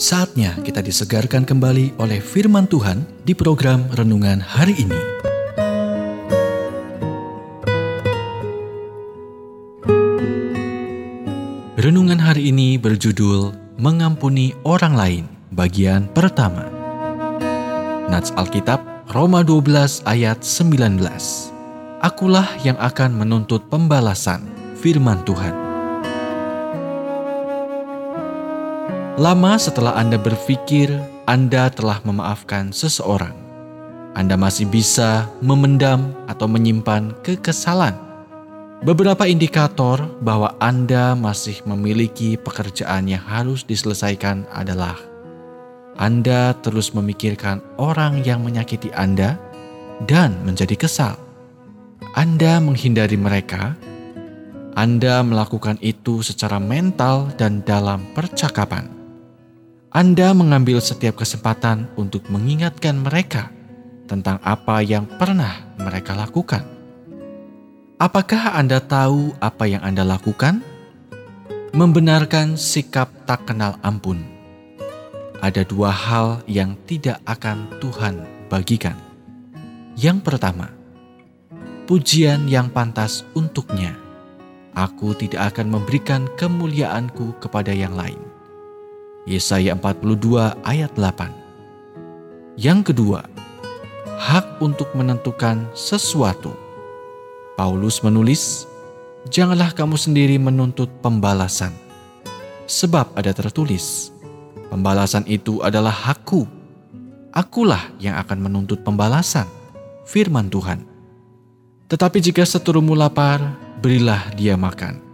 Saatnya kita disegarkan kembali oleh firman Tuhan di program renungan hari ini. Renungan hari ini berjudul Mengampuni Orang Lain, bagian pertama. Nats Alkitab Roma 12 ayat 19. Akulah yang akan menuntut pembalasan, firman Tuhan. Lama setelah Anda berpikir Anda telah memaafkan seseorang, Anda masih bisa memendam atau menyimpan kekesalan Beberapa indikator bahwa Anda masih memiliki pekerjaan yang harus diselesaikan adalah Anda terus memikirkan orang yang menyakiti Anda dan menjadi kesal. Anda menghindari mereka. Anda melakukan itu secara mental dan dalam percakapan. Anda mengambil setiap kesempatan untuk mengingatkan mereka tentang apa yang pernah mereka lakukan Apakah Anda tahu apa yang Anda lakukan? Membenarkan sikap tak kenal ampun. Ada dua hal yang tidak akan Tuhan bagikan. Yang pertama, pujian yang pantas untuknya. Aku tidak akan memberikan kemuliaanku kepada yang lain. Yesaya 42 ayat 8. Yang kedua, hak untuk menentukan sesuatu Paulus menulis, "Janganlah kamu sendiri menuntut pembalasan, sebab ada tertulis, pembalasan itu adalah hakku. Akulah yang akan menuntut pembalasan." Firman Tuhan. Tetapi jika seterumu lapar, berilah dia makan.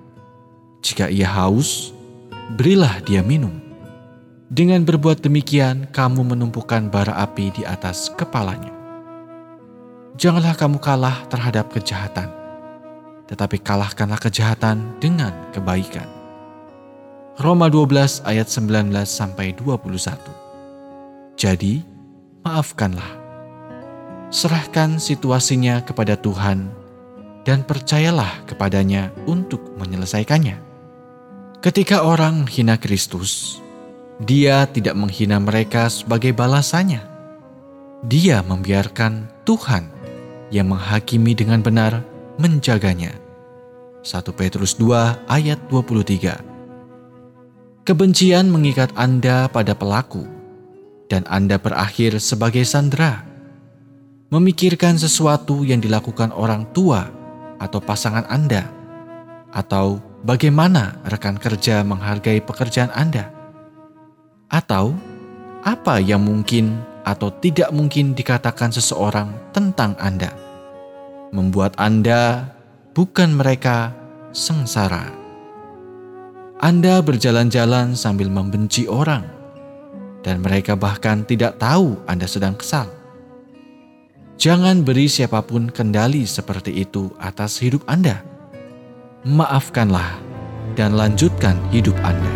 Jika ia haus, berilah dia minum. Dengan berbuat demikian, kamu menumpukan bara api di atas kepalanya. Janganlah kamu kalah terhadap kejahatan, tetapi kalahkanlah kejahatan dengan kebaikan. Roma 12 ayat 19 sampai 21. Jadi, maafkanlah. Serahkan situasinya kepada Tuhan dan percayalah kepadanya untuk menyelesaikannya. Ketika orang menghina Kristus, dia tidak menghina mereka sebagai balasannya. Dia membiarkan Tuhan yang menghakimi dengan benar menjaganya. 1 Petrus 2 ayat 23 Kebencian mengikat Anda pada pelaku, dan Anda berakhir sebagai sandera. Memikirkan sesuatu yang dilakukan orang tua atau pasangan Anda, atau bagaimana rekan kerja menghargai pekerjaan Anda, atau apa yang mungkin atau tidak mungkin dikatakan seseorang tentang Anda membuat Anda, bukan mereka, sengsara. Anda berjalan-jalan sambil membenci orang, dan mereka bahkan tidak tahu Anda sedang kesal. Jangan beri siapa pun kendali seperti itu atas hidup Anda. Maafkanlah dan lanjutkan hidup Anda.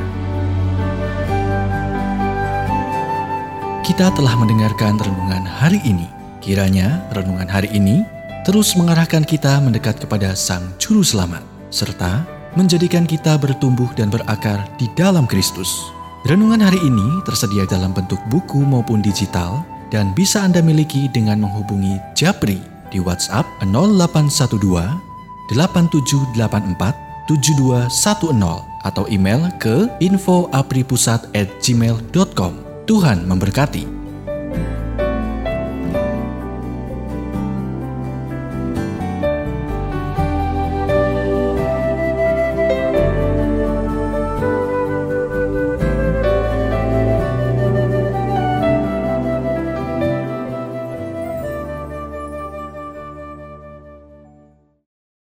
Kita telah mendengarkan renungan hari ini. Kiranya renungan hari ini terus mengarahkan kita mendekat kepada Sang Juru Selamat, serta menjadikan kita bertumbuh dan berakar di dalam Kristus. Renungan hari ini tersedia dalam bentuk buku maupun digital dan bisa Anda miliki dengan menghubungi Japri di WhatsApp 0812 8784 7210 atau email ke infoapripusat@gmail.com. Tuhan memberkati.